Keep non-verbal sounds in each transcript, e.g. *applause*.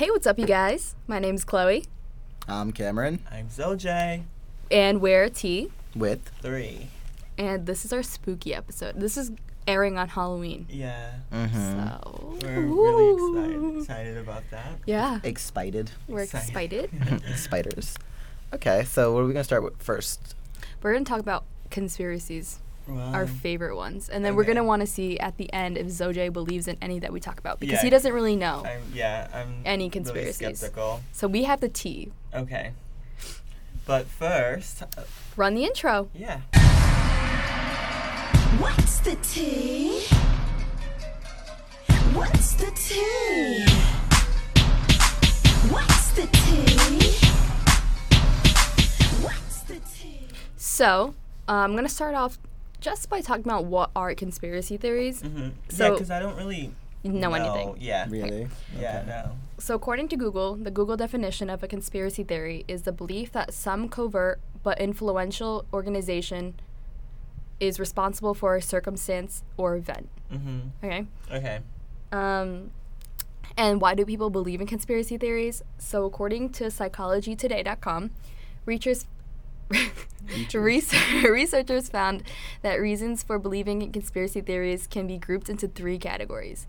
Hey, what's up, you guys? My name's Chloe, I'm Cameron I'm Zoj. and we're Tea, with Three. and this is our spooky episode. This is airing on Halloween. Yeah. mm-hmm. So, We're really excited, excited about that. Yeah, excited we're Excited. excited. *laughs* spiders. Okay, so what are we gonna start with first? We're gonna talk about conspiracies, our favorite ones, and then we're gonna want to see at the end if Zoj believes in any that we talk about because Yeah. he doesn't really know. I'm, yeah, I'm Any really conspiracies. skeptical. So we have the T. Okay. But first, uh, Run the intro. yeah. What's the tea? What's the tea? What's the tea? What's the tea? So uh, I'm gonna start off just by talking about what are conspiracy theories. Mm-hmm. yeah, So- because I don't really Know anything. Yeah. Really? Yeah, Okay. no. So, according to Google, the Google definition of a conspiracy theory is the belief that some covert but influential organization is responsible for a circumstance or event. Mm-hmm. Okay. Okay. Um, and why do people believe in conspiracy theories? So, according to psychologytoday.com, researchers, research- *laughs* *laughs* researchers found that reasons for believing in conspiracy theories can be grouped into three categories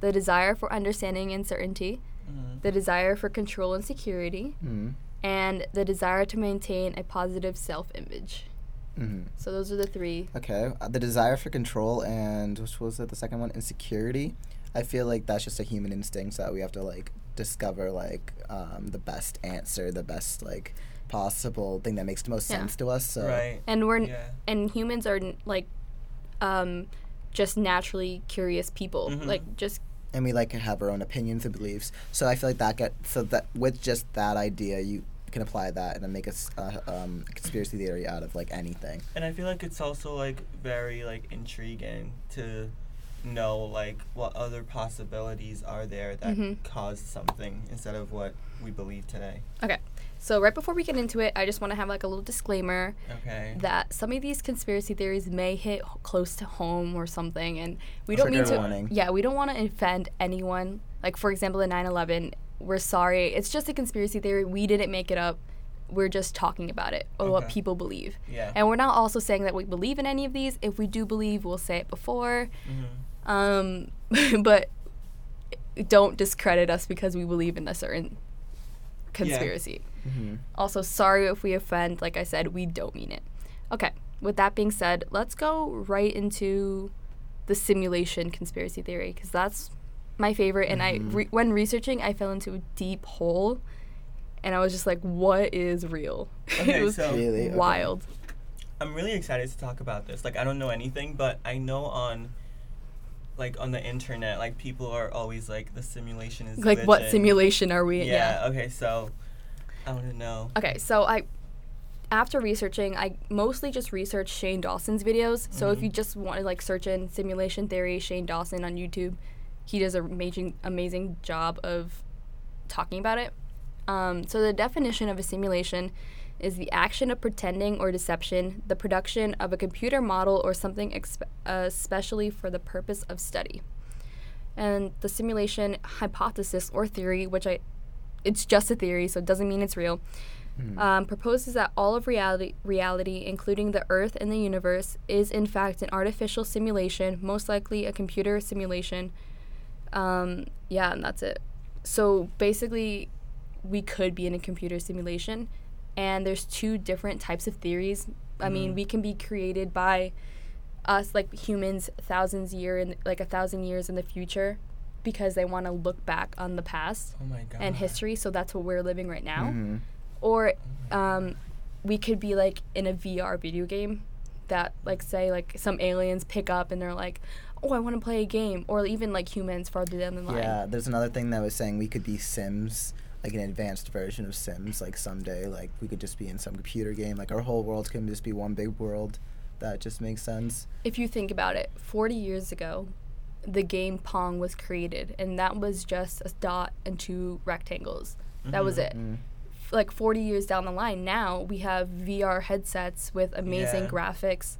the desire for understanding and certainty, Mm-hmm. the desire for control and security, Mm. and the desire to maintain a positive self image. hmm So, those are the three. Okay, uh, the desire for control and which was it? The second one, insecurity. I feel like that's just a human instinct that we have to like discover like um, the best answer, the best like possible thing that makes the most Yeah. sense to us. So Right. And we're Yeah. and humans are n- like um just naturally curious people. Mhm. Like just and we like have our own opinions and beliefs. So I feel like that get so that with just that idea, you can apply that and then make a, s- uh, um, conspiracy theory out of like anything. And I feel like it's also like very like intriguing to know like what other possibilities are there that Mhm. cause something instead of what we believe today. okay. So right before we get into it, I just want to have like a little disclaimer Okay. that some of these conspiracy theories may hit h- close to home or something and we don't mean to warning. Yeah, we don't want to offend anyone. Like for example, the 9/11, we're sorry. It's just a conspiracy theory. We didn't make it up. We're just talking about it or what people believe. yeah. And we're not also saying that we believe in any of these. If we do believe, we'll say it before. Mhm. Um, *laughs* but don't discredit us because we believe in a certain conspiracy. Mm-hmm. Also, sorry if we offend. Like I said, we don't mean it. Okay, with that being said, let's go right into the simulation conspiracy theory because that's my favorite. And I, re- when researching, I fell into a deep hole, and I was just like, "What is real?" *laughs* Okay, it was so- Really? Okay. wild. I'm really excited to talk about this. Like I don't know anything, but I know on like on the internet, like people are always like the simulation is Like, what simulation are we in? Yeah, okay, so I want to know. Okay, so I after researching, I mostly just researched Shane Dawson's videos. So if Mhm. you just want to like search in simulation theory Shane Dawson on YouTube, he does an amazing amazing job of talking about it. Um, so the definition of a simulation is the action of pretending or deception, the production of a computer model or something uh, especially for the purpose of study. And the simulation hypothesis or theory, which I it's just a theory, so it doesn't mean it's real, um, proposes that all of reality, reality, including the Earth and the universe, is in fact an artificial simulation, most likely a computer simulation. Um, yeah, and that's it. So basically, we could be in a computer simulation, and there's two different types of theories. I mean, Mhm. we can be created by us, like humans, thousands year in like a thousand years in the future, because they want to look back on the past Oh my god. and history. So that's what we're living right now hmm or um, we could be like in a VR video game that like say like some aliens pick up and they're like, oh, I want to play a game, or even like humans farther down the line. Yeah, there's another thing that was saying we could be Sims, like an advanced version of Sims, like someday. Like we could just be in some computer game. Like our whole world can just be one big world. That just makes sense. If you think about it, 40 years ago, the game Pong was created, and that was just a dot and two rectangles. That was Mhm. it. Mm. F- Like 40 years down the line, now we have VR headsets with amazing Yeah. graphics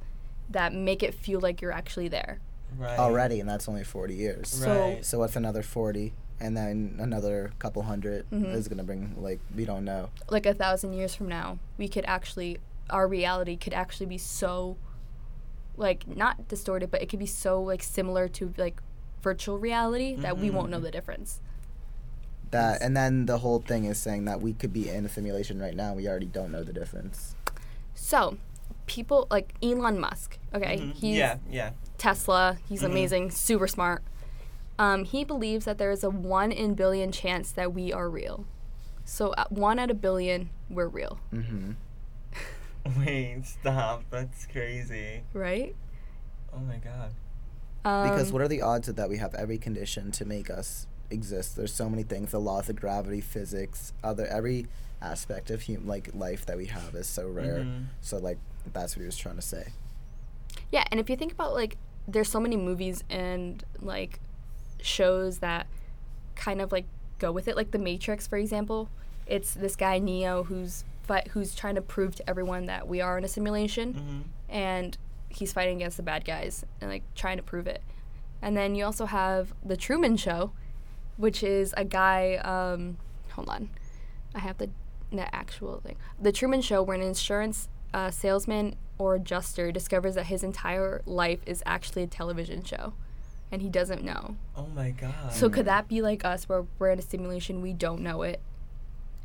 that make it feel like you're actually there. Right. Already, and that's only 40 years. So- Right. So what's another 40? And then another couple 100 Mhm. is gonna bring like we don't know. like a thousand years from now, we could actually, our reality could actually be so, like, not distorted, but it could be so, like, similar to, like, virtual reality that we won't know Mhm. the difference. That and then the whole thing is saying that we could be in a simulation right now. We already don't know the difference. So, people like Elon Musk, okay, Mhm. he's yeah, yeah. Tesla, he's Mhm. amazing, super smart. Um, he believes that there is a one in billion chance that we are real. So, at one out of billion, we're real, Mm-hmm. *laughs* Wait, stop. That's crazy. right? Oh my god. Um, Because what are the odds of that we have every condition to make us exist? There's so many things. The laws of gravity, physics, other every aspect of hum- like life that we have is so rare. Mhm. So like that's what he was trying to say. Yeah, and if you think about like there's so many movies and like shows that kind of like go with it, like The Matrix, for example. It's this guy Neo who's fight who's trying to prove to everyone that we are in a simulation, Mhm. and he's fighting against the bad guys and like trying to prove it. And then you also have The Truman Show, which is a guy. Um, hold on, I have the the actual thing. The Truman Show, where an insurance uh, salesman or adjuster discovers that his entire life is actually a television show, and he doesn't know. Oh my god. So could that be like us, where we're in a simulation, we don't know it,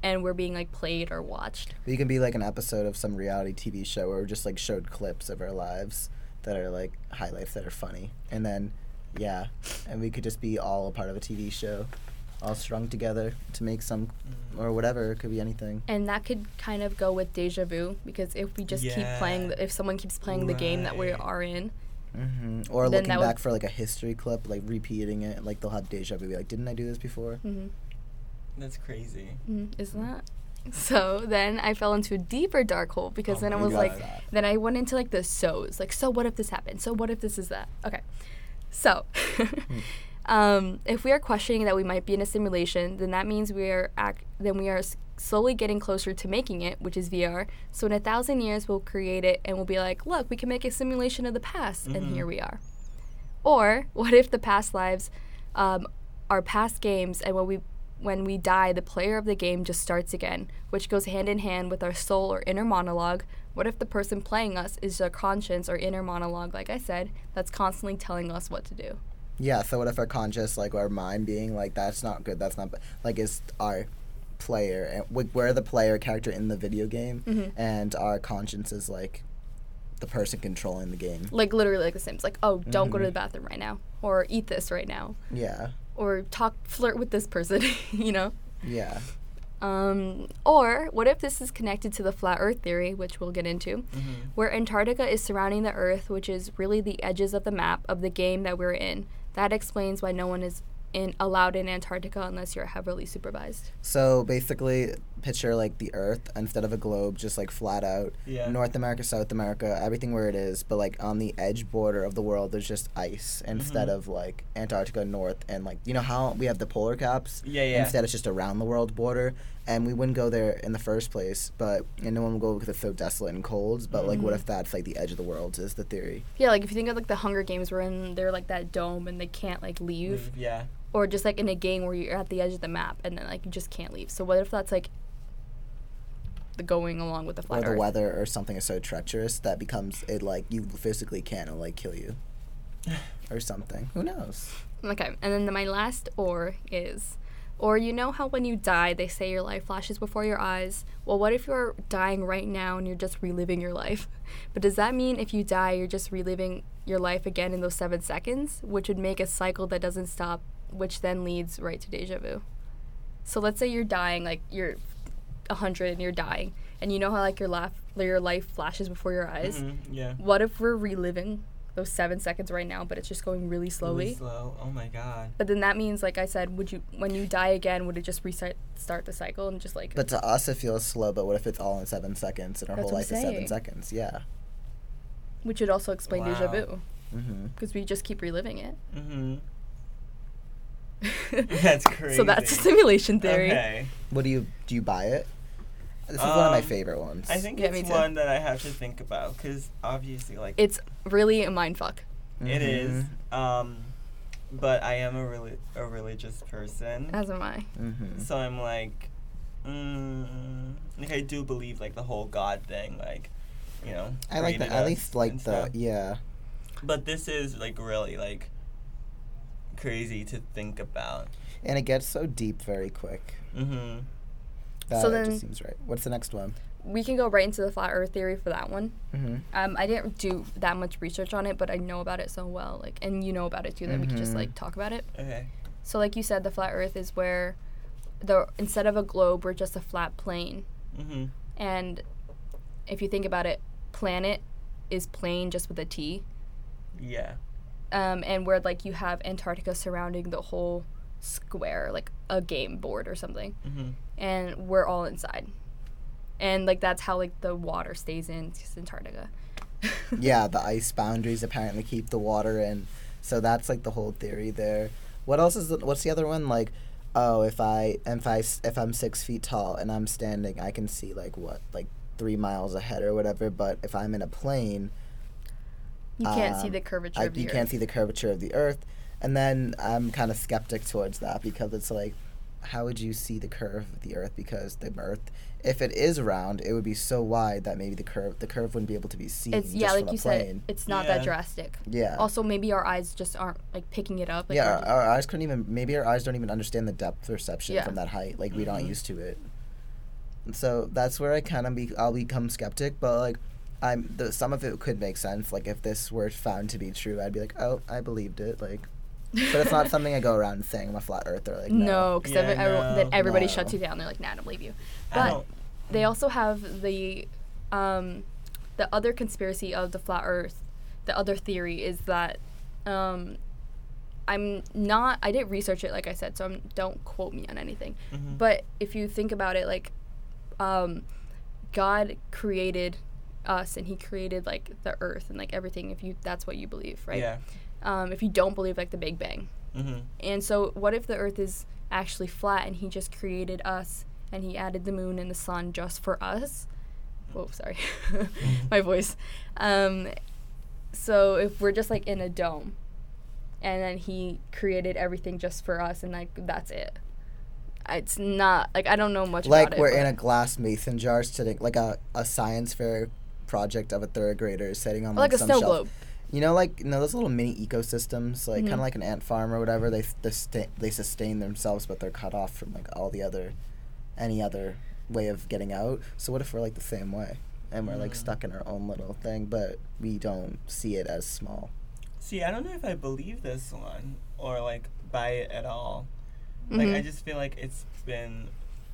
and we're being like played or watched? We can be like an episode of some reality TV show where we just like showed clips of our lives that are like highlights that are funny, and then yeah, and we could just be all a part of a TV show, all strung together to make some Mm. or whatever. It could be anything. And that could kind of go with deja vu because if we just keep playing, the, if someone keeps playing the game that we are in, hmm Or Then looking that would- back for like a history clip, like repeating it, like they'll have deja vu. Be like, didn't I do this before? hmm That's crazy. mm, isn't that? So then I fell into a deeper dark hole because Oh then I my was like, then I went into like the so's, like, so what if this happened? So what if this is that? Okay, so. *laughs* Um, if we are questioning that we might be in a simulation, then that means we are ac- then we are s- slowly getting closer to making it, which is VR. So in a thousand years, we'll create it and we'll be like, look, we can make a simulation of the past, and Mhm. here we are. Or what if the past lives um, are past games, and when we when we die, the player of the game just starts again, which goes hand in hand with our soul or inner monologue. What if the person playing us is our conscience or inner monologue, like I said, that's constantly telling us what to do? Yeah. So what if our conscious, like our mind, being like, that's not good. That's not b-" like is our player and we- we're the player character in the video game, Mhm. and our conscience is like the person controlling the game. like literally like the Sims. Like, oh, don't go to the bathroom right now, or eat this right now, Yeah. or talk, flirt with this person. *laughs* you know. Yeah. Um, or what if this is connected to the flat Earth theory, which we'll get into, Mm-hmm. where Antarctica is surrounding the Earth, which is really the edges of the map of the game that we're in. That explains why no one is in allowed in Antarctica unless you're heavily supervised. So basically, picture like the Earth instead of a globe, just like flat out. Yeah. North America, South America, everything where it is, but like on the edge border of the world, there's just ice instead Mhm. of like Antarctica North and like you know how we have the polar caps. Yeah, yeah. Instead, it's just around the world border, and we wouldn't go there in the first place. But and no one would go because it's so desolate and cold. But like, what Mhm. if that's like the edge of the world? Is the theory? Yeah, like if you think of like the Hunger Games, where in they're like that dome and they can't like leave. Leave, Yeah. Or just like in a game where you're at the edge of the map and then like you just can't leave. So what if that's like the going along with the flag? Or the Earth? weather or something is so treacherous that becomes it like you physically can't like kill you *sighs* or something. Who knows? Okay, and then the, my last or is, or you know how when you die they say your life flashes before your eyes. Well, what if you're dying right now and you're just reliving your life? *laughs* But does that mean if you die you're just reliving your life again in those seven seconds, which would make a cycle that doesn't stop, which then leads right to deja vu? So let's say you're dying, like you're a hundred and you're dying, and you know how like your laugh, your life flashes before your eyes. Mhm, Yeah. What if we're reliving those seven seconds right now, but it's just going really slowly? Really slow. Oh my god. But then that means, like I said, would you when you die again, would it just reset start the cycle and just like But to us, it feels slow. But what if it's all in seven seconds and our whole life is seven seconds? Yeah. which would also explain deja Wow. vu Mm-hmm. because we just keep reliving it. Mm-hmm. *laughs* That's crazy. So that's crazy. simulation theory. Okay. What do you do? You buy it? This is one of my Um, favorite ones. I think Yeah, it's one that I have to think about because obviously, like, It's really a mind fuck. it is. Um, but I am a really a religious person. As am I. Mm-hmm. So I'm like, mm, like I do believe like the whole God thing, like, you know. I like that. created At us least like the stuff. yeah. But this is like really like crazy to think about. And it gets so deep very quick. Mm-hmm. That So then- just seems right. What's the next one? We can go right into the flat Earth theory for that one. Mm-hmm. Um, I didn't do that much research on it, but I know about it so well. Like, and you know about it too. That we can just like talk about it. Okay. So, like you said, the flat Earth is where the instead of a globe, we're just a flat plane. Mm-hmm. And if you think about it, planet is plane just with a T. Yeah. Um, and where like you have Antarctica surrounding the whole square, like a game board or something, Mm-hmm. and we're all inside. And like that's how like the water stays in it's just Antarctica. *laughs* yeah, the ice boundaries apparently keep the water in. So that's like the whole theory there. What else is the, what's the other one like? Oh, if I if I if I'm six feet tall and I'm standing, I can see like what like three miles ahead or whatever. But if I'm in a plane, You can't see Um, the curvature I, of the you Earth. can't see the curvature of the Earth. And then I'm kind of skeptic towards that because it's like, how would you see the curve of the Earth? Because the Earth, if it is round, it would be so wide that maybe the curve the curve wouldn't be able to be seen. It's just yeah, like a you plane. said, it's not Yeah. that drastic. Yeah. Also, maybe our eyes just aren't like picking it up. Like yeah, our, our eyes couldn't even. Maybe our eyes don't even understand the depth perception Yeah. from that height. Like we don't Mhm. used to it. And so that's where I kind of be. I'll become skeptic, but like, I'm the some of it could make sense. Like if this were found to be true, I'd be like, oh, I believed it. Like, but it's not *laughs* something I go around saying I'm a flat earther. Like no, because Yeah, everyone, then everybody No. shuts you down. They're like, nah, I don't believe you. But they also have the, um, the other conspiracy of the flat Earth. The other theory is that, um, I'm not. I didn't research it, like I said, so I'm, don't quote me on anything. Mhm. But if you think about it, like, um, God created us, and He created like the Earth and like everything. If you that's what you believe, right? Yeah. Um, if you don't believe like the Big Bang, Mm-hmm. and so what if the Earth is actually flat and He just created us, and He added the moon and the sun just for us? oh sorry, *laughs* my voice. Um, so if we're just like in a dome, and then He created everything just for us, and like that's it. It's not like I don't know much like about it. Like we're in a glass mason jar sitting like a, a science fair project of a third grader sitting on or like a some snow shelf. globe. You know, like you know those little mini ecosystems, like kind Mhm. of like an ant farm or whatever. They they, sta- they sustain themselves, but they're cut off from like all the other, any other way of getting out. So what if we're like the same way, and we're like stuck in our own little thing, but we don't see it as small. See, I don't know if I believe this one or like buy it at all. Like I just feel like it's been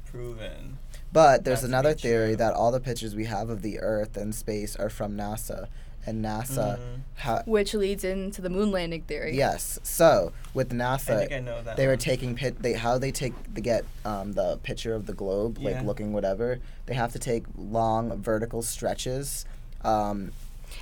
proven. But there's That to another theory true. that all the pictures we have of the Earth and space are from NASA, and NASA, Mhm. ha- Which leads into the moon landing theory. yes. So with I NASA, think I know that. they were taking pit they how they take they get um, the picture of the globe like looking whatever they have to take long vertical stretches um,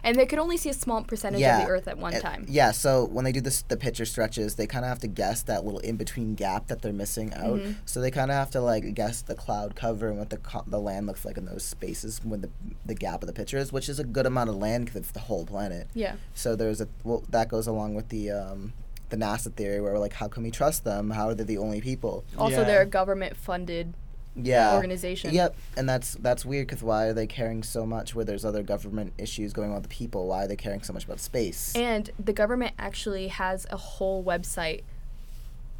And they could only see a small percentage yeah of the Earth at one and- time. yeah so when they do this the picture stretches they kind of have to guess that little in between gap that they're missing out Mhm. so they kind of have to like guess the cloud cover and what the co- the land looks like in those spaces when the the gap of the picture is which is a good amount of land because it's the whole planet Yeah. so there's a well that goes along with the um, the NASA theory where we're like how can we trust them how are they the only people Also, Yeah. they're a government funded yeah organization. Yep, and that's that's weird because why are they caring so much where there's other government issues going on with the people? Why are they caring so much about space? And the government actually has a whole website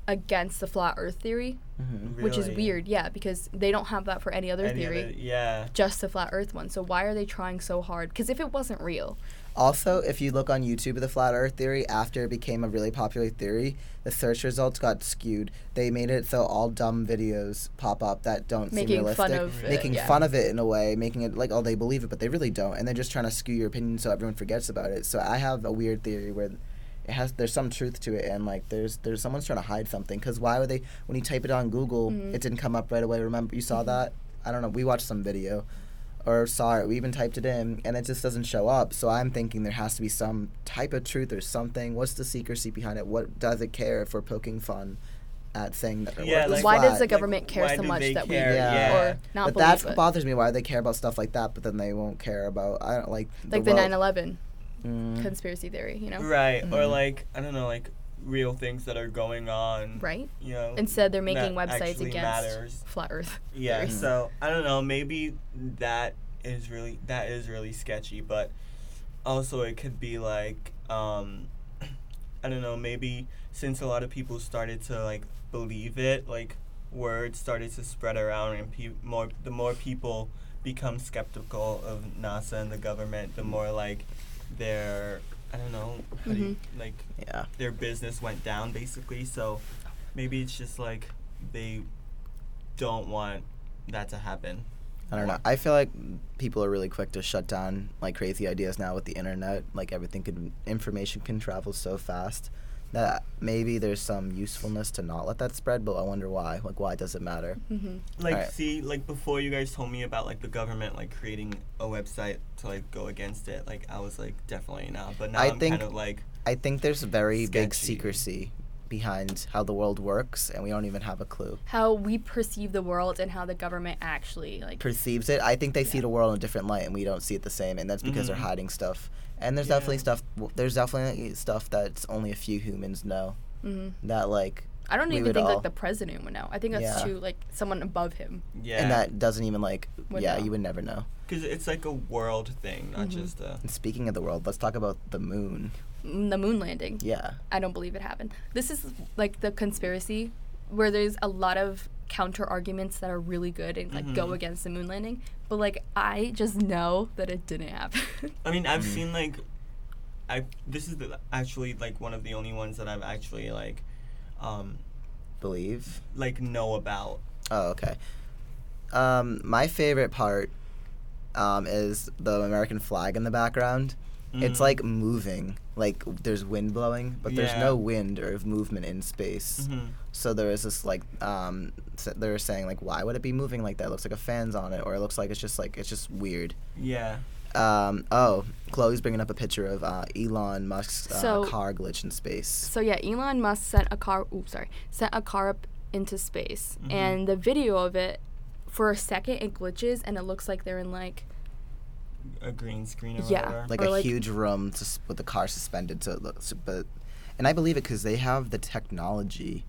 against the flat Earth theory, hmm which is weird. Yeah, because they don't have that for any other Any theory, other- yeah. just the flat Earth one. So why are they trying so hard? Because if it wasn't real, Also, if you look on YouTube the flat Earth theory, after it became a really popular theory, the search results got skewed. They made it so all dumb videos pop up that don't making seem realistic, fun of it, making yeah. fun of it in a way, making it like oh they believe it, but they really don't, and they're just trying to skew your opinion so everyone forgets about it. So I have a weird theory where it has there's some truth to it, and like there's there's someone's trying to hide something. Because why would they when you type it on Google, Mhm. it didn't come up right away? Remember you saw Mhm. that? I don't know. We watched some video. Or saw it. We even typed it in, and it just doesn't show up. So I'm thinking there has to be some type of truth or something. What's the secrecy behind it? What does it care if we're poking fun at saying that? Yeah, like- why does the government care so much they that we care? Yeah. or not but believe that's it? what bothers me. Why they care about stuff like that, but then they won't care about I don't like like the world- 9/11 Mm. conspiracy theory, you know? Right. Or Mhm. like I don't know, like real things that are going on. right? You know. Instead, they're making websites against matters. flat Earth. Yeah. theories. So I don't know. Maybe that is really that is really sketchy, but also it could be like um, I don't know. Maybe since a lot of people started to like believe it, like word started to spread around, and pe- more the more people become skeptical of NASA and the government, the more like their I don't know do you, mm-hmm. like Yeah. their business went down basically. So maybe it's just like they don't want that to happen. I don't know. I feel like people are really quick to shut down like crazy ideas now with the internet. Like everything can information can travel so fast that maybe there's some usefulness to not let that spread, but I wonder why. Like why does it matter? hmm Like Alright. see, like before you guys told me about like the government like creating a website to like go against it, like I was like definitely not. But now I am think- kind of like I think there's very big secrecy behind how the world works and we don't even have a clue. How we perceive the world and how the government actually like. Perceives it. I think they see the world in a different light and we don't see it the same and that's because Mhm. they're hiding stuff. And there's Yeah. definitely stuff there's definitely stuff that's only a few humans know hmm that like I don't we even would think all- like the president would know. I think that's Yeah. too like someone above him. yeah, and that doesn't even like Would yeah, know. you would never know. because it's like a world thing, not Mhm. just a. And speaking of the world, let's talk about the moon. Mm, The moon landing. Yeah. I don't believe it happened. This is like the conspiracy where there's a lot of counter arguments that are really good and like go Mhm. against the moon landing. But like I just know that it didn't happen. I mean, I've Mhm. seen like, I this is the, actually like one of the only ones that I've actually like, um, Believe. like know about. Oh, okay. Um, my favorite part um, is the American flag in the background. It's Mhm. like moving, like there's wind blowing, but there's no wind or movement in space. Mhm. So there is this like um, s- they were saying like, why would it be moving like that? It looks like a fan's on it, or it looks like it's just like it's just weird. Yeah. Um, oh, Chloe's bringing up a picture of uh, Elon Musk's uh, So- car glitch in space. so yeah, Elon Musk sent a car. Oops, sorry, sent a car up into space, Mhm. and the video of it, for a second, it glitches and it looks like they're in like A green screen or Yeah. whatever. like Or, a like- huge room to, with the car suspended so it looks but and i believe it because they have the technology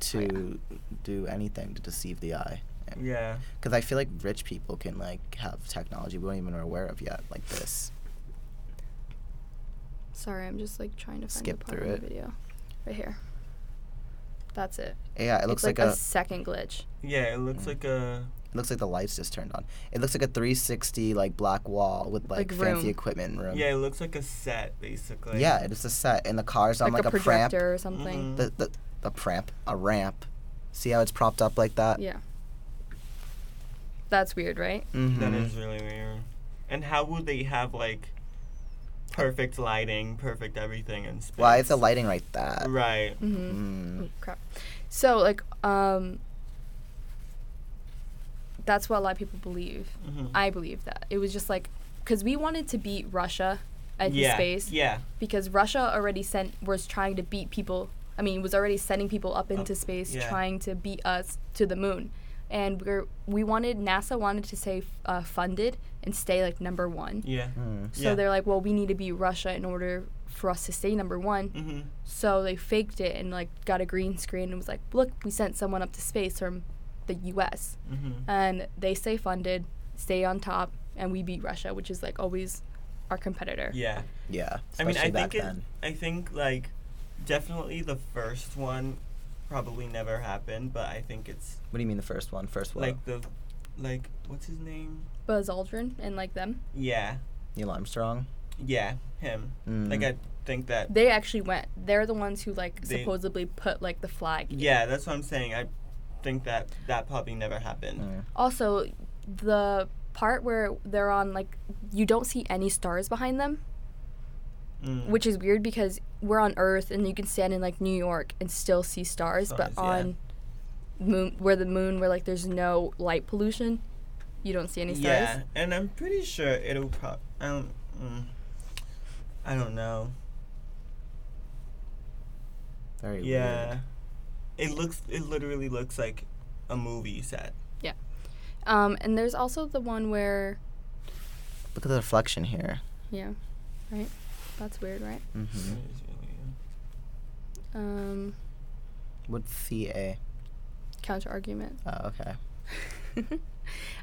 to do anything to deceive the eye yeah. because i feel like rich people can like have technology we don't even are aware of yet like this Sorry, I'm just like trying to find Skip the part through in it. the video. Right here. That's it. yeah it looks like, like, a, a, second glitch. Yeah, it looks Mm. like a. it looks like the lights just turned on it looks like a 360 like black wall with like, Like fancy room. equipment room Yeah, it looks like a set basically. yeah it's a set and the car's on Like, like, a a, pramp or something. Mhm. the, the, a pramp a ramp see how it's propped up like that Yeah. That's weird, right? mm-hmm. That is really weird. And how would they have like perfect lighting, perfect everything in space? why it's the lighting right that Right. Mm-hmm. mm. Oh, crap. So like um that's what a lot of people believe. Mhm. I believe that. It was just like cuz we wanted to beat Russia at yeah. space Yeah. because Russia already sent was trying to beat people. I mean, was already sending people up into Up, space yeah. trying to beat us to the moon. And we're we wanted NASA wanted to stay uh, funded and stay like number 1. Yeah. Mm. So Yeah. they're like, "Well, we need to beat Russia in order for us to stay number 1." Mhm. So they faked it and like got a green screen and was like, "Look, we sent someone up to space from the U.S. Mhm. and they stay funded, stay on top, and we beat Russia, which is like always our competitor." Yeah. Yeah. I mean, I think it. I think like definitely the first one probably never happened, but I think it's What do you mean the first one? First one? like the like what's his name? Buzz Aldrin and like them, Yeah. Neil Armstrong? Yeah, him. Mm. Like I think that they actually went. They're the ones who like They- supposedly put like the flag. Yeah, that's what I'm saying. I think that that probably never happened. Mm. Also, the part where they're on like you don't see any stars behind them, Mm. which is weird because we're on Earth and you can stand in like New York and still see stars, but Stars, yeah. on moon where the moon where like there's no light pollution, you don't see any stars. Yeah, and I'm pretty sure it'll probably. I don't. Mm, I don't know. Very Yeah, weird. It looks. It literally looks like a movie set. Yeah. Um, and there's also the one where, Look at the reflection here. yeah, right. That's weird, right? Mm-hmm. Um, What's CA? counter argument. Oh, okay. *laughs*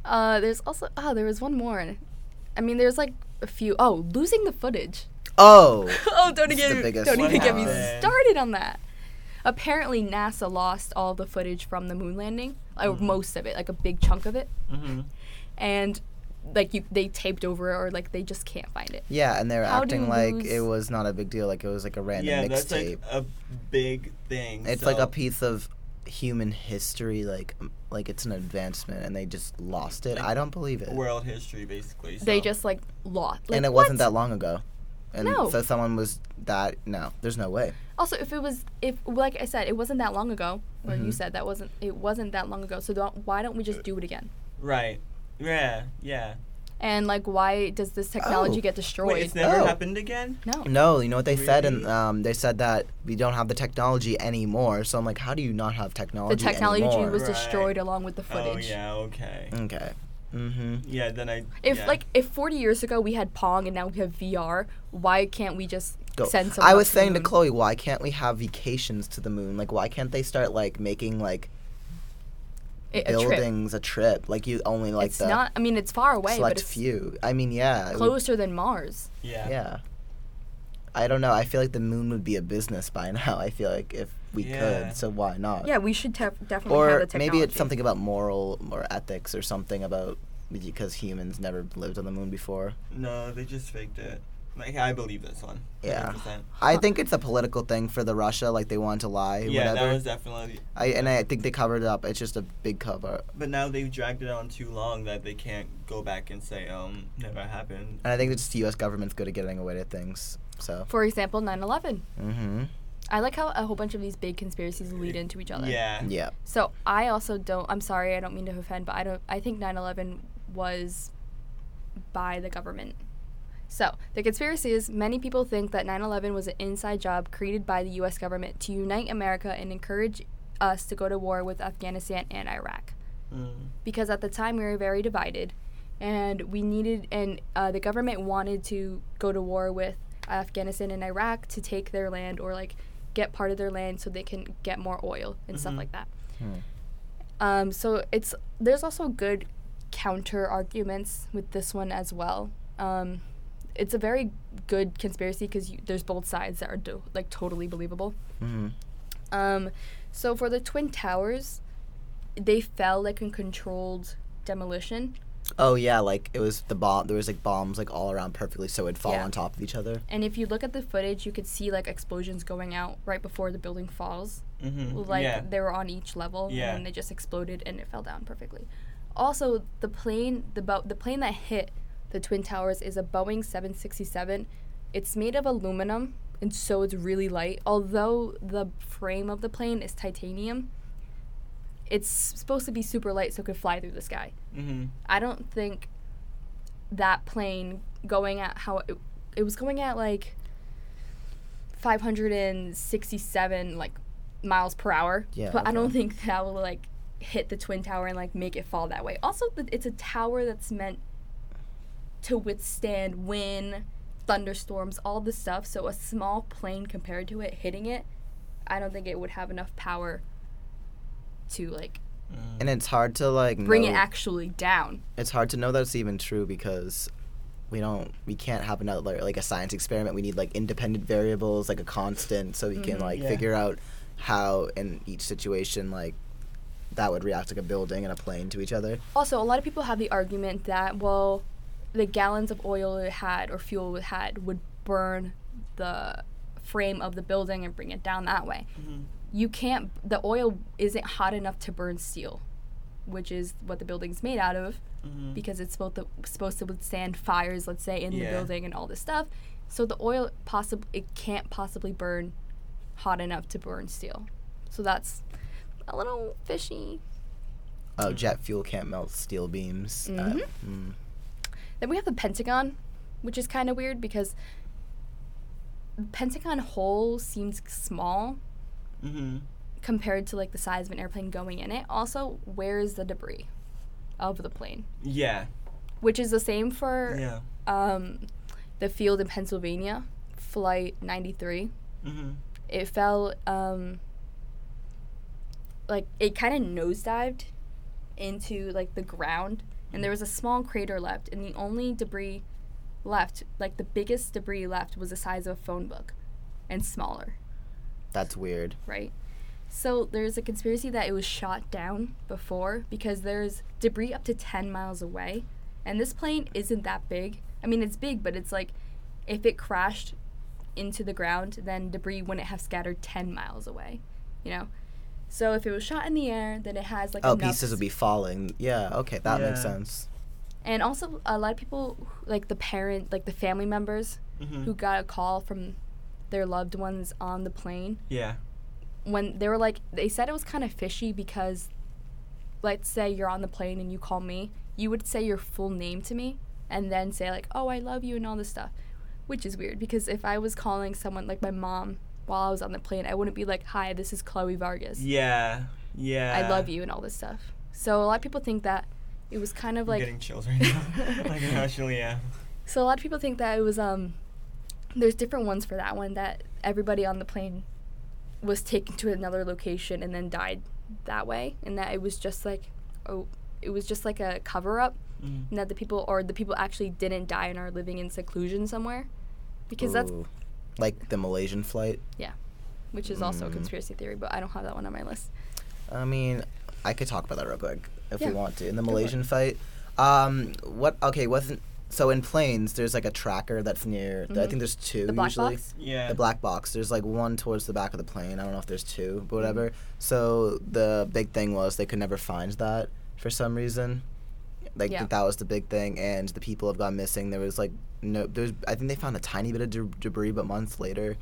uh, there's also oh, there was one more. I mean, there's like a few. Oh, losing the footage. Oh, *laughs* oh, don't It's get the me, biggest don't even get me started on that. Apparently, NASA lost all the footage from the moon landing, or Mhm. most of it, like a big chunk of it, Mm-hmm. and like you, they taped over it, or like they just can't find it. yeah, and they were How acting like lose- it was not a big deal, like it was like a random Yeah, that's mixtape. like a big thing. it's like a piece of human history, like like it's an advancement, and they just lost it. Like I don't believe it. world history, basically. They just like lost. Like, and it what? wasn't that long ago. And No. so someone was that no, there's no way. Also, if it was, if like I said, it wasn't that long ago, or you Mhm. said that wasn't, it wasn't that long ago. So don't, why don't we just do it again? right. Yeah, yeah. And like, why does this technology Oh. get destroyed? Wait, it's never Oh. happened again. no. No, you know what they said, and um, they said that we don't have the technology anymore. So I'm like, how do you not have technology The technology? technology anymore? was Right. destroyed along with the footage. Oh yeah, okay. Okay. Mm-hmm. Yeah, then I. If yeah. like if 40 years ago we had Pong and now we have VR, why can't we just Go. send someone I was to the saying to? Chloe, why can't we have vacations to the moon? Like, why can't they start like making like I- a trip. buildings a trip? Like you only like it's the not. I mean, it's far away, select but it's few. I mean, yeah, it would- closer than Mars. yeah. yeah. I don't know. I feel like the moon would be a business by *laughs* now. I feel like if we Yeah. could, so why not? Yeah, we should tef- definitely have Or the technology. maybe it's something about moral or ethics or something about because humans never lived on the moon before. No, they just faked it. Like I believe this one. Yeah. 100%. I think it's a political thing for the Russia, like they wanted to lie. Yeah, whatever. that was definitely. I and I think they covered it up. It's just a big cover, But now they've dragged it on too long that they can't go back and say um never happened. and I think it's the U.S. government's good at getting away with things. So. For example, 9/11. Mm-hmm. I like how a whole bunch of these big conspiracies lead into each other. Yeah. Yeah. So I also don't. I'm sorry, I don't mean to offend, but I don't. I think 9/11 was by the government. So the conspiracy is many people think that 9/11 was an inside job created by the U.S. government to unite America and encourage us to go to war with Afghanistan and Iraq. Mm. Because at the time we were very divided, and we needed, and uh, the government wanted to go to war with Afghanistan and Iraq to take their land or like get part of their land so they can get more oil and stuff Mhm. like that. Hmm. Um, so it's there's also good counter arguments with this one as well. Um, it's a very good conspiracy because there's both sides that are do- like totally believable. Mm-hmm. Um, so for the twin towers, they fell like in controlled demolition, Oh yeah, like it was the bomb. There was like bombs like all around perfectly, so it'd fall Yeah. on top of each other. and if you look at the footage, you could see like explosions going out right before the building falls. Mm-hmm. like yeah. they were on each level Yeah. and they just exploded and it fell down perfectly. Also, the plane the bo- the plane that hit the twin towers is a Boeing 767. It's made of aluminum and so it's really light. Although the frame of the plane is titanium, it's supposed to be super light so it could fly through the sky. Mm-hmm. I don't think that plane going at how it, it was going at like 567 like miles per hour. Yeah, But I don't think that will like hit the twin tower and like make it fall that way. Also, th- it's a tower that's meant to withstand wind, thunderstorms, all this stuff. So a small plane compared to it hitting it, I don't think it would have enough power to like. And it's hard to like bring it actually down. it's hard to know that's even true because we don't we can't have another like a science experiment we need like independent variables like a constant so we can Mhm. like Yeah. figure out how in each situation like that would react like a building and a plane to each other Also, a lot of people have the argument that well, the gallons of oil it had or fuel it had would burn the frame of the building and bring it down that way. Mhm. You can't. The oil isn't hot enough to burn steel, which is what the building's made out of, Mhm. because it's supposed to supposed to withstand fires, let's say, in the building and all this stuff. So the oil possibly it can't possibly burn hot enough to burn steel. So that's a little fishy. oh jet fuel can't melt steel beams Uh, Mhm. mm. Then we have the Pentagon, which is kind of weird because the Pentagon hole seems small Mhm. compared to like the size of an airplane going in it. Also, where is the debris of the plane? Yeah. Which is the same for Yeah. um, the field in Pennsylvania, Flight 93. Mhm. it fell um like it kind of nosedived into like the ground and there was a small crater left and the only debris left like the biggest debris left was the size of a phone book and smaller That's weird. right so there's a conspiracy that it was shot down before because there's debris up to 10 miles away and this plane isn't that big i mean it's big but it's like if it crashed into the ground then debris wouldn't have scattered 10 miles away you know so if it was shot in the air then it has like Oh, pieces would be falling. Yeah, okay, that makes sense. and also a lot of people like the parent like the family members Mhm. who got a call from their loved ones on the plane Yeah. when they were like they said it was kind of fishy because let's say you're on the plane and you call me you would say your full name to me and then say like oh i love you and all this stuff which is weird because if i was calling someone like my mom while i was on the plane i wouldn't be like hi this is chloe vargas Yeah. Yeah. i love you and all this stuff so a lot of people think that it was kind of I'm like getting chills right now. *laughs* like I actually am. so a lot of people think that it was um there's different ones for that one that everybody on the plane was taken to another location and then died that way and that it was just like oh it was just like a cover up Mm. and that the people or the people actually didn't die and are living in seclusion somewhere because that's like the Malaysian flight. Yeah which is also a Mm. conspiracy theory but I don't have that one on my list. I mean, I could talk about that real quick if Yeah. we want to. In the Go for it. Malaysian fight, um, what? Okay, wasn't so in planes. There's like a tracker that's near. I Mhm. think there's two The black usually. box? Yeah. The black box. There's like one towards the back of the plane. I don't know if there's two, Mm-hmm. but whatever. So the big thing was they could never find that for some reason. Like Yeah. that was the big thing, and the people have gone missing. There was like no. There's I think they found a tiny bit of de- debris, but months later,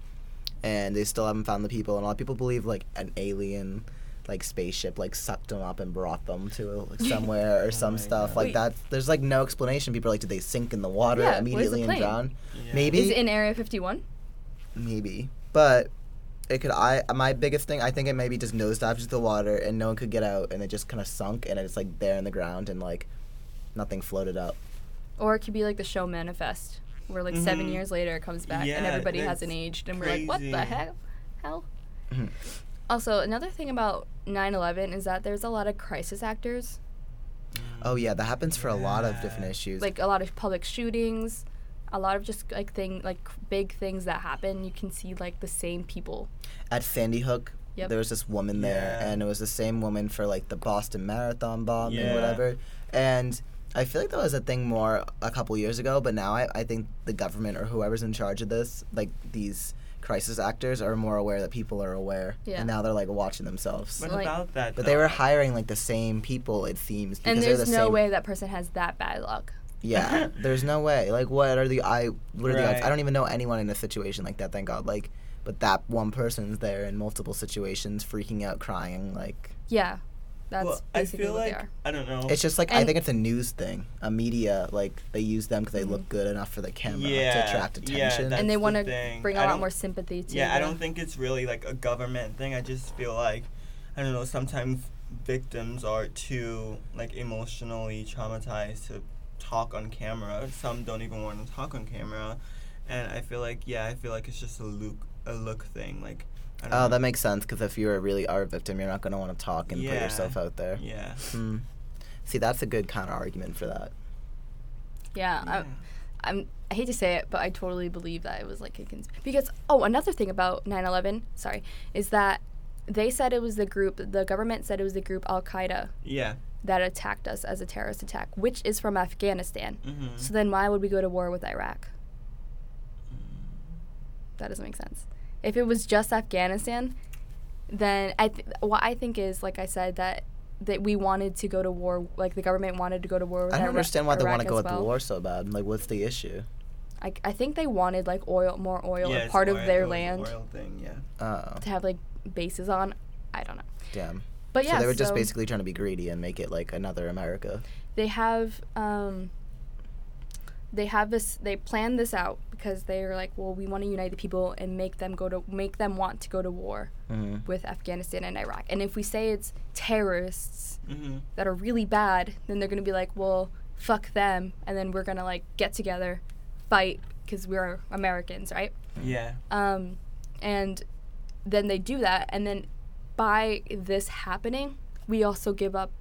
and they still haven't found the people. And a lot of people believe like an alien. Like spaceship, like sucked them up and brought them to like, *laughs* somewhere or Oh some stuff God. like Wait. that. There's like no explanation. People are like, did they sink in the water Yeah, where's the immediately and drown? Yeah. Maybe Is it in Area 51? maybe but it could i my biggest thing i think it maybe just nosedived into the water and no one could get out and it just kind of sunk and it's like there in the ground and like nothing floated up Or it could be like the show Manifest, where like seven Mhm. years later it comes back and everybody hasn't aged, and we're like, what the crazy. heck? Hell? Also, another thing about 9 11 is that there's a lot of crisis actors, oh yeah that happens for a lot of different issues like a lot of public shootings, a lot of just like thing like big things that happen. You can see like the same people. at sandy hook Yep. there was this woman there Yeah. and it was the same woman for like the boston marathon bombing Yeah. whatever and i feel like that was a thing more a couple years ago but now I, I think the government or whoever's in charge of this like these crisis actors are more aware that people are aware Yeah. and now they're like watching themselves What Like- about that? But they were hiring like the same people, it seems. And because they're the same And there's the no same- way that person has that bad luck. Yeah, *laughs* there's no way. Like, what are the I? What are the odds? I don't even know anyone in a situation like that. Thank God. Like, but that one person's there in multiple situations, freaking out, crying. Like, Yeah, that's well, I basically feel what like they are. I don't know. it's just like I And- think it's a news thing, a media like they use them because they look mm-hmm. good enough for the camera Yeah, to attract yeah, attention. that's And they the want to thing. bring a I lot don't- more sympathy to. Yeah, I the- don't think it's really like a government thing. I just feel like I don't know, sometimes victims are too like emotionally traumatized to talk on camera. Some don't even want to talk on camera. And I feel like yeah, I feel like it's just a look a look thing. Like I don't oh, know. that makes sense because if you are really are a victim, you're not going to want to talk and put yourself out there. Yeah. Hmm. See, that's a good kind of argument for that. Yeah, yeah. I, I'm. I hate to say it, but I totally believe that it was like a cons- because oh, another thing about 9/11, sorry, is that they said it was the group. The government said it was the group Al Qaeda Yeah. that attacked us as a terrorist attack, which is from Afghanistan. Mm-hmm. So then, why would we go to war with Iraq? That doesn't make sense. If it was just Afghanistan, then I th- what I think is like I said that that we wanted to go to war, like the government wanted to go to war with I don't Ira- understand why they want to go as at well. the war so bad. Like, what's the issue? I, I think they wanted like oil, more oil, yeah, or it's part of their it was land Oil thing, yeah. Oh, to have like bases on. I don't know, damn. but yeah, so they were just basically trying to be greedy and make it like another America. they have um, they have this. They plan this out because they are like, well, we want to unite the people and make them go to make them want to go to war hmm with Afghanistan and Iraq. And if we say it's terrorists Mm-hmm. that are really bad, then they're gonna be like, well, fuck them, and then we're gonna like get together, fight because we're Americans, right? Yeah. Um, and then they do that, and then by this happening, we also give up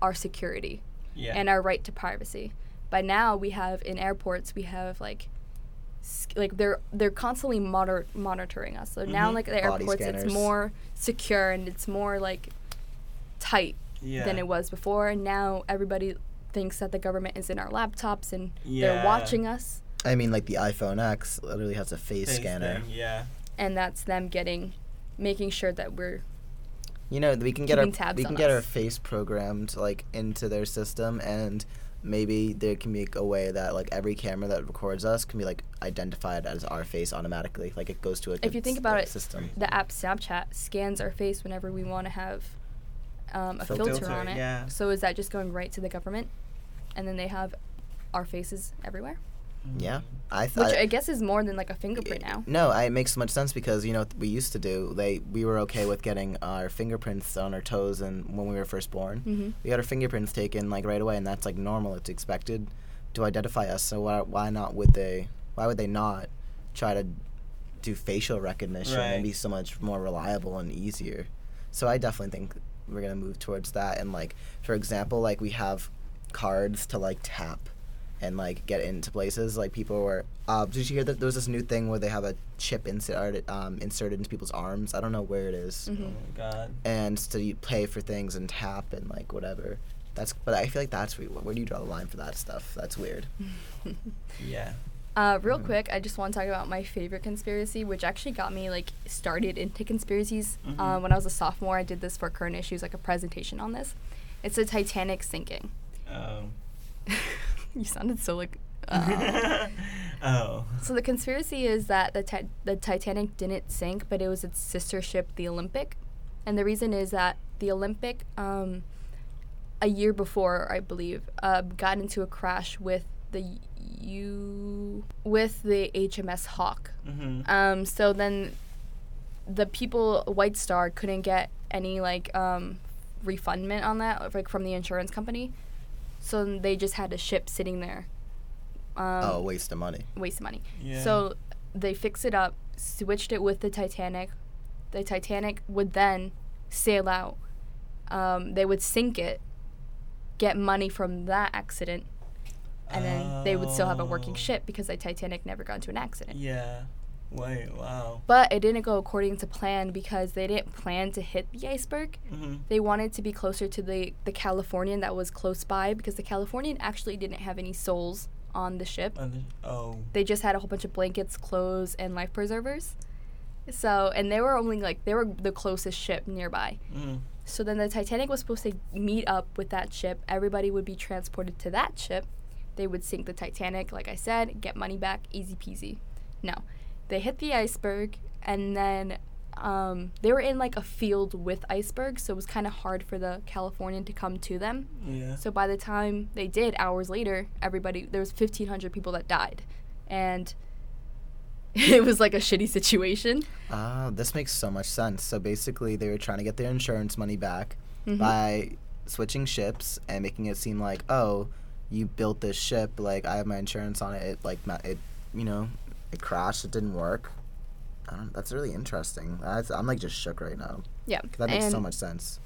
our security Yeah. and our right to privacy. By now, we have in airports, we have like. Like they're they're constantly moder- monitoring us. So now, Mhm. like the Body airports, scanners. it's more secure and it's more like tight yeah. than it was before. And now everybody thinks that the government is in our laptops and Yeah. they're watching us, I mean, like the iPhone X literally has a face, Face scanner. thing, Yeah. and that's them getting, making sure that we're You know, we can get our tabs we can get our face programmed like into their system, and maybe there can be a way that like every camera that records us can be like identified as our face automatically. Like it goes to a If you think about it, system. the app Snapchat scans our face whenever we want to have um, a Filter. filter, Filter, on it. yeah. So is that just going right to the government, and then they have our faces everywhere? Yeah, I Which thought. I guess is more than like a fingerprint now. No, I, it makes so much sense because you know we used to do. They we were okay with getting our fingerprints on our toes, and when we were first born, hmm we got our fingerprints taken like right away, and that's like normal. It's expected to identify us. So why why not would they? Why would they not try to do facial recognition Right. and be so much more reliable and easier? So I definitely think we're gonna move towards that. And like for example, like we have cards to like tap and like get into places. Like people were. Uh, did you hear that there was this new thing where they have a chip inserted um, inserted into people's arms? I don't know where it is hmm Oh my god. and so you pay for things and tap and like whatever. That's but I feel like that's where, where do you draw the line for that stuff? That's weird. *laughs* Yeah. Uh, real Mhm. quick, I just want to talk about my favorite conspiracy, which actually got me like started into conspiracies. Uh, Mhm. when I was a sophomore, I did this for current issues, like a presentation on this. It's the Titanic sinking. Um. *laughs* *laughs* you sounded so like. *laughs* Uh. oh. so the conspiracy is that the ti- the Titanic didn't sink, but it was its sister ship, the Olympic, and the reason is that the Olympic, um, a year before, I believe, uh, got into a crash with the U with the HMS Hawke. Mhm. Um, so then the people White Star couldn't get any like um, refundment on that like from the insurance company. So they just had a ship sitting there. Um, oh, waste of money. waste of money. Yeah. So they fixed it up, switched it with the Titanic. The Titanic would then sail out. Um, they would sink it, get money from that accident, and then they would still have a working Oh. ship because the Titanic never got into an accident. Yeah. Wait. Wow. But it didn't go according to plan because they didn't plan to hit the iceberg. Mhm. They wanted to be closer to the, the Californian that was close by because the Californian actually didn't have any souls on the ship. Under- oh. They just had a whole bunch of blankets, clothes, and life preservers. So, and they were only like, they were the closest ship nearby. Mm. So then the Titanic was supposed to meet up with that ship. Everybody would be transported to that ship. They would sink the Titanic, like I said, get money back, easy peasy. No. They hit the iceberg, and then um, they were in like a field with icebergs, so it was kind of hard for the Californian to come to them. Yeah. So by the time they did, hours later, everybody there was fifteen hundred people that died, and *laughs* it was like a shitty situation. Ah, this makes so much sense. So basically, they were trying to get their insurance money back Mhm. by switching ships and making it seem like, oh, you built this ship, like I have my insurance on it. It like it, you know, it crashed. It didn't work. I don't, that's really interesting. That's, I'm like just shook right now. Yeah, 'Cause that makes so much sense.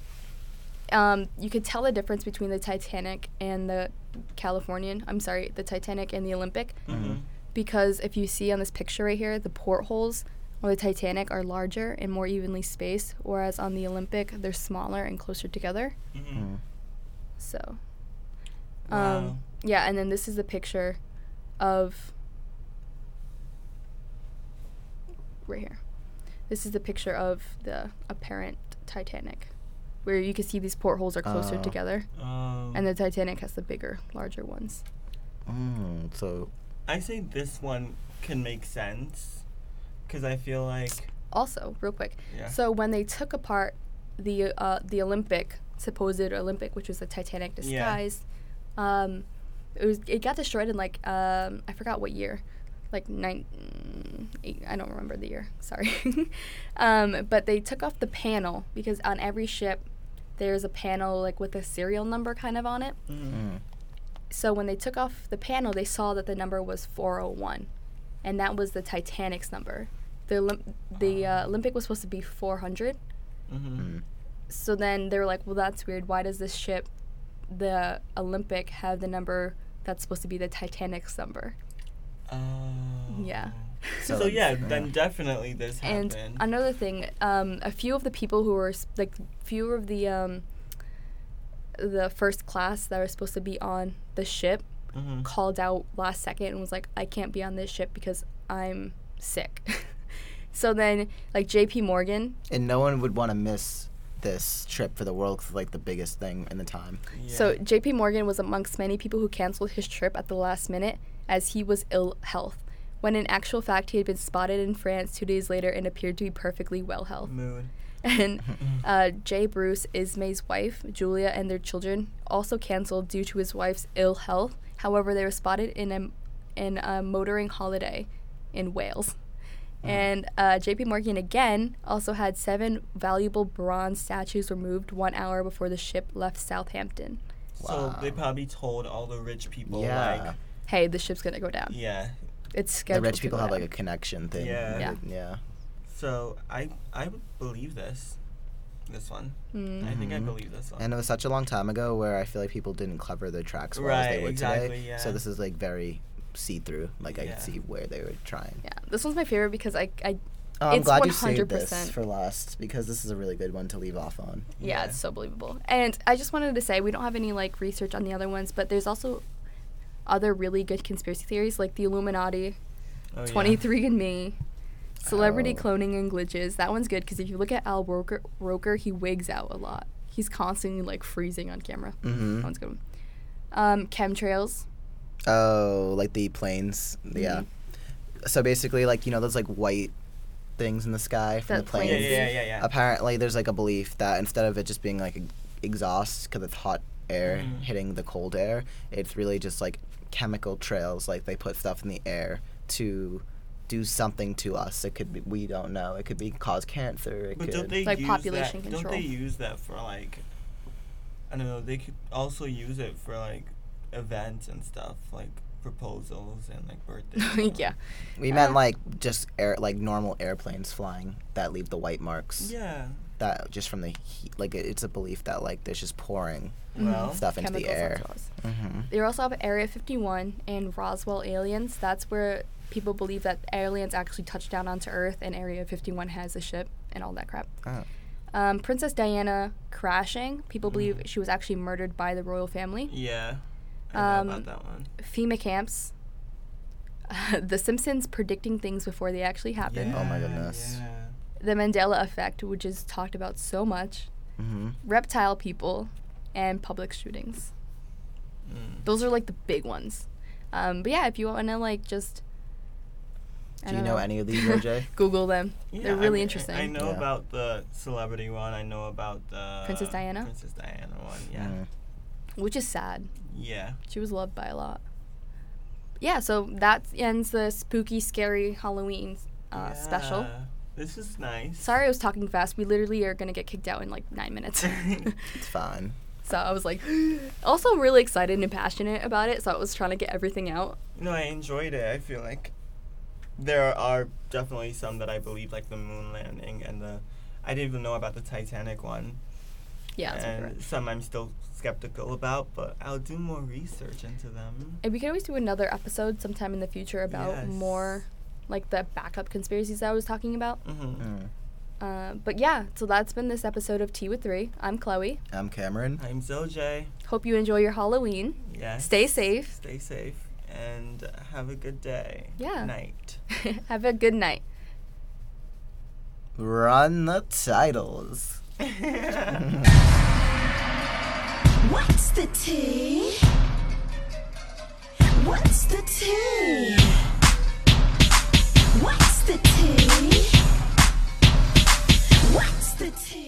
Um, you could tell the difference between the Titanic and the Californian. I'm sorry, the Titanic and the Olympic, Mhm. because if you see on this picture right here, the portholes on the Titanic are larger and more evenly spaced, whereas on the Olympic they're smaller and closer together. Mhm. Mm. So, Wow. um, yeah, and then this is the picture of right here. This is the picture of the apparent Titanic, where you can see these portholes are closer Oh. together, Um, and the Titanic has the bigger, larger ones. Mm, so I say this one can make sense, because I feel like Also, real quick, yeah. so when they took apart the uh, the Olympic supposed Olympic, which was the Titanic Yeah. um, it was it got destroyed in like um, I forgot what year, like nine, eight, I don't remember the year. *laughs* Sorry, um, but they took off the panel because on every ship there's a panel like with a serial number kind of on it. Mm, So when they took off the panel, they saw that the number was 401, and that was the Titanic's number. the Olymp- the uh, Olympic was supposed to be 400. Mm-hmm. Mm. So then they were like, well, that's weird. Why does this ship, the Olympic, have the number that's supposed to be the Titanic's number? Oh. Yeah. So, So yeah, it's- then definitely this happened. And another thing, um, a few of the people who were s- like, few of the um, the first class that were supposed to be on the ship mm-hmm. called out last second and was like, I can't be on this ship because I'm sick. *laughs* so then, like J.P. Morgan, And no one would want to miss this trip for the world it's like the biggest thing in the time. So J.P. Morgan was amongst many people who canceled his trip at the last minute as he was ill health, when in actual fact he had been spotted in France two days later and appeared to be perfectly well health. mood. *laughs* And uh, J. Bruce, Ismay's wife, Julia, and their children also canceled due to his wife's ill health. However, they were spotted in a in a motoring holiday in Wales. And uh, J.P. Morgan again also had seven valuable bronze statues removed one hour before the ship left Southampton. Wow. So they probably told all the rich people, yeah. like, Hey, the ship's gonna go down. yeah. It's the rich people have like a connection thing. Yeah. Yeah. Yeah. So I I would believe this, this one. Mm. I think I Mhm. believe this one. And it was such a long time ago where I feel like people didn't cover their tracks well as they would exactly, today. yeah. So this is like very see through. Like I Yeah. could see where they were trying. Yeah, this one's my favorite because I, I Oh, I'm It's glad you saved this 100%. for last because this is a really good one to leave off on. yeah, Yeah. it's so believable. And I just wanted to say we don't have any like research on the other ones, but there's also other really good conspiracy theories like the Illuminati, Oh, yeah. 23andMe, celebrity Oh. cloning and glitches. That one's good because if you look at Al Roker, Roker, he wigs out a lot. He's constantly like freezing on camera. Mm-hmm. That one's good. One. Um, chemtrails. Oh, like the planes. Yeah. Mm-hmm. So basically, like you know those like white things in the sky from That the planes Yeah, planes. yeah, yeah, yeah. Apparently, there's like a belief that instead of it just being like exhaust because it's hot air Mhm. hitting the cold air, it's really just like chemical trails. Like they put stuff in the air to do something to us. It could be we don't know. It could be cause cancer. It But could. don't they Like use population that, control. Don't they use that for like? I don't know. They could also use it for like events and stuff, like proposals and like birthdays. *laughs* yeah. we meant uh, like just air like normal airplanes flying that leave the white marks. Yeah. That just from the heat. Like it's a belief that like there's just pouring Well. stuff into the air. onto us. Mm-hmm. They also have Area 51 and Roswell aliens. That's where people believe that aliens actually touched down onto Earth, and Area 51 has a ship and all that crap. Oh. Um, Princess Diana crashing. People believe Mhm. she was actually murdered by the royal family. Yeah. I know Um, about that one. FEMA camps. *laughs* the Simpsons predicting things before they actually happen. Oh my goodness. Yeah. The Mandela effect, which is talked about so much. Mm-hmm. Reptile people, and public shootings. Mm. Those are like the big ones. Um, but yeah, if you want to like just. I Do you don't know any of these, OJ? *laughs* Google them. Yeah, They're I really mean, interesting. I know Yeah. about the celebrity one. I know about the Princess Diana? Princess Diana one. Yeah. Mm. Which is sad. Yeah. She was loved by a lot. Yeah, so that ends the spooky, scary Halloween uh, special. Yeah. This is nice. Sorry I was talking fast. We literally are going to get kicked out in like nine minutes. *laughs* It's fine. so I was like, *gasps* also really excited and passionate about it. So I was trying to get everything out. No, I enjoyed it. I feel like there are definitely some that I believe, like the moon landing and the. I didn't even know about the Titanic one. Yeah, that's and favorite. some I'm still skeptical about, but I'll do more research into them. And we could always do another episode sometime in the future about Yes. more like the backup conspiracies I was talking about. Mm-hmm. Mm. Uh, but yeah, so that's been this episode of Tea with Three. I'm Chloe. I'm Cameron. I'm Zoj. Hope you enjoy your Halloween. Yes. Stay safe. Stay safe and have a good day. Yeah. Night. *laughs* Have a good night. Run the titles. *laughs* What's the tea? What's the tea? What's the tea? What's the tea?